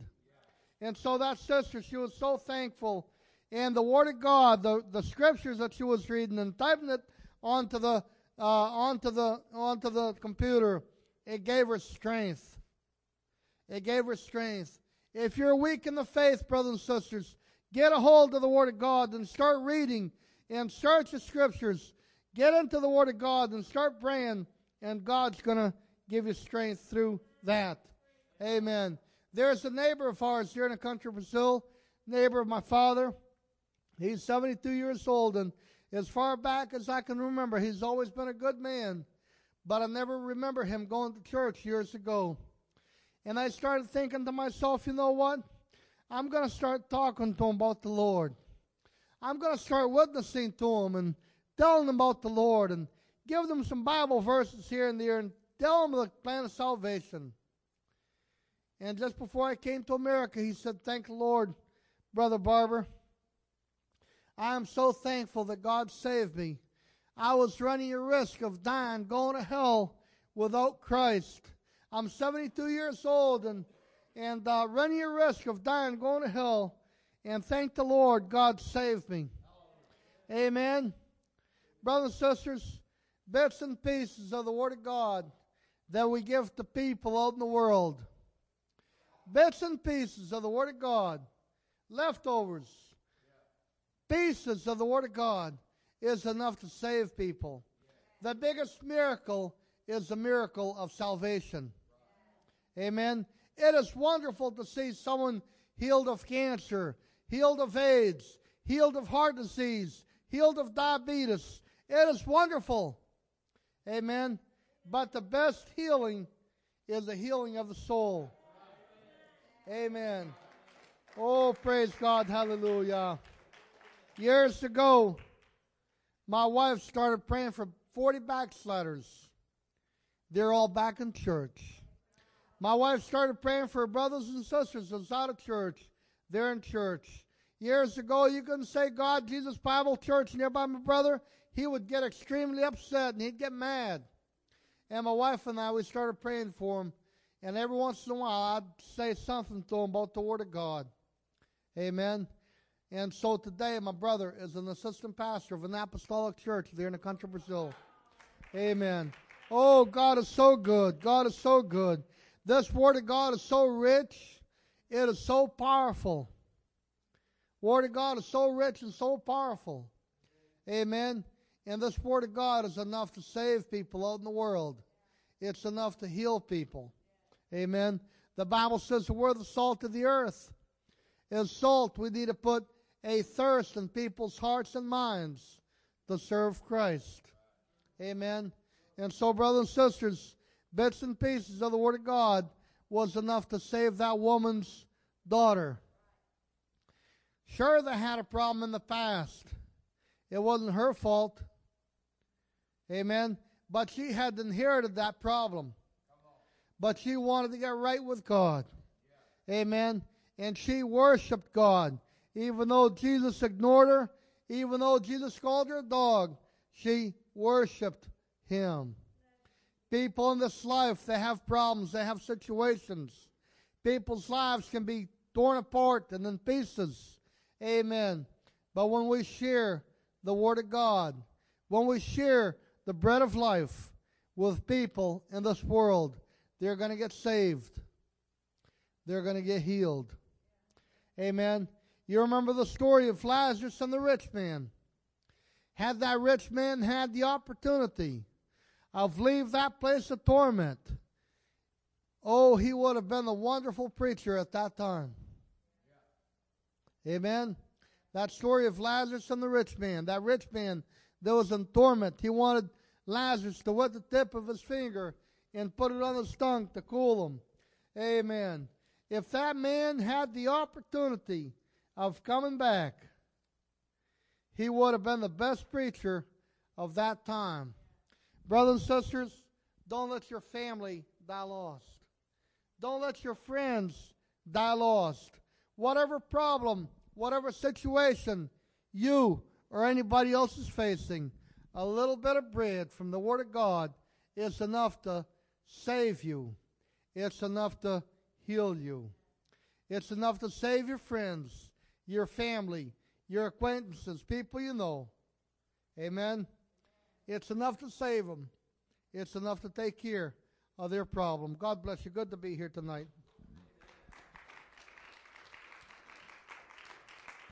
And so that sister, she was so thankful. And the Word of God, the, the scriptures that she was reading and typing it onto the uh, onto the onto the computer, it gave her strength. It gave her strength. If you're weak in the faith, brothers and sisters, get a hold of the Word of God and start reading and search the Scriptures. Get into the Word of God and start praying, and God's going to give you strength through that. Amen. There's a neighbor of ours here in the country of Brazil, neighbor of my father. He's 72 years old, and as far back as I can remember, he's always been a good man. But I never remember him going to church years ago. And I started thinking to myself, you know what? I'm going to start talking to him about the Lord. I'm going to start witnessing to him and telling him about the Lord and give them some Bible verses here and there and tell them the plan of salvation. And just before I came to America, he said, Thank the Lord, Brother Barber. I am so thankful that God saved me. I was running a risk of dying, going to hell without Christ. I'm 72 years old and, and uh, running a risk of dying, going to hell. And thank the Lord, God saved me. Amen. Brothers and sisters, bits and pieces of the Word of God that we give to people out in the world. Bits and pieces of the Word of God, leftovers, pieces of the Word of God is enough to save people. The biggest miracle is the miracle of salvation. Amen. It is wonderful to see someone healed of cancer, healed of AIDS, healed of heart disease, healed of diabetes. It is wonderful. Amen. But the best healing is the healing of the soul. Amen. Oh, praise God. Hallelujah. Years ago, my wife started praying for 40 backsliders. They're all back in church. My wife started praying for brothers and sisters that's out of church. They're in church. Years ago, you couldn't say God, Jesus Bible Church nearby my brother. He would get extremely upset and he'd get mad. And my wife and I, we started praying for him. And every once in a while, I'd say something to him about the Word of God. Amen. And so today, my brother is an assistant pastor of an apostolic church there in the country of Brazil. Amen. Oh, God is so good. God is so good. This Word of God is so rich. It is so powerful. Word of God is so rich and so powerful. Amen. And this Word of God is enough to save people out in the world. It's enough to heal people. Amen. The Bible says we're the salt of the earth. As salt, we need to put a thirst in people's hearts and minds to serve Christ. Amen. And so, brothers and sisters, bits and pieces of the Word of God was enough to save that woman's daughter. Sure, they had a problem in the past. It wasn't her fault. Amen. But she had inherited that problem. But she wanted to get right with God. Amen. And she worshiped God. Even though Jesus ignored her, even though Jesus called her a dog, she worshiped him. People in this life, they have problems, they have situations. People's lives can be torn apart and in pieces. Amen. But when we share the Word of God, when we share the bread of life with people in this world, they're going to get saved. They're going to get healed. Amen. You remember the story of Lazarus and the rich man. Had that rich man had the opportunity of leave that place of torment, oh, he would have been a wonderful preacher at that time. Amen. That story of Lazarus and the rich man. That rich man that was in torment. He wanted Lazarus to wet the tip of his finger and put it on his tongue to cool him. Amen. If that man had the opportunity of coming back, he would have been the best preacher of that time. Brothers and sisters, don't let your family die lost. Don't let your friends die lost. Whatever problem, whatever situation you or anybody else is facing, a little bit of bread from the Word of God is enough to save you. It's enough to heal you. It's enough to save your friends, your family, your acquaintances, people you know. Amen. It's enough to save them. It's enough to take care of their problem. God bless you. Good to be here tonight.